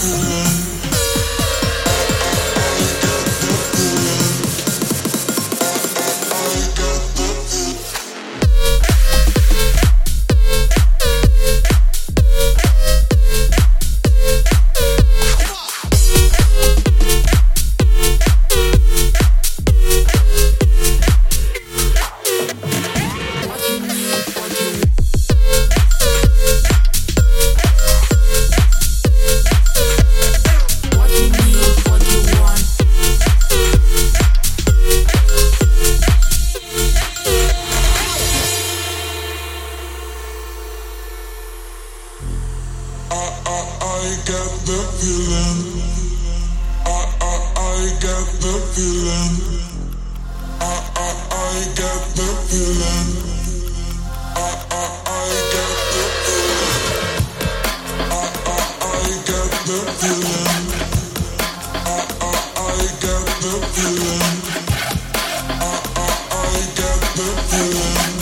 Ooh. got the feeling. I, I, I got the feeling. I, I, I got the feeling. I, I, I got the feeling. I, I, I got the feeling. I, I, I got the feeling. I, I, I got the feeling.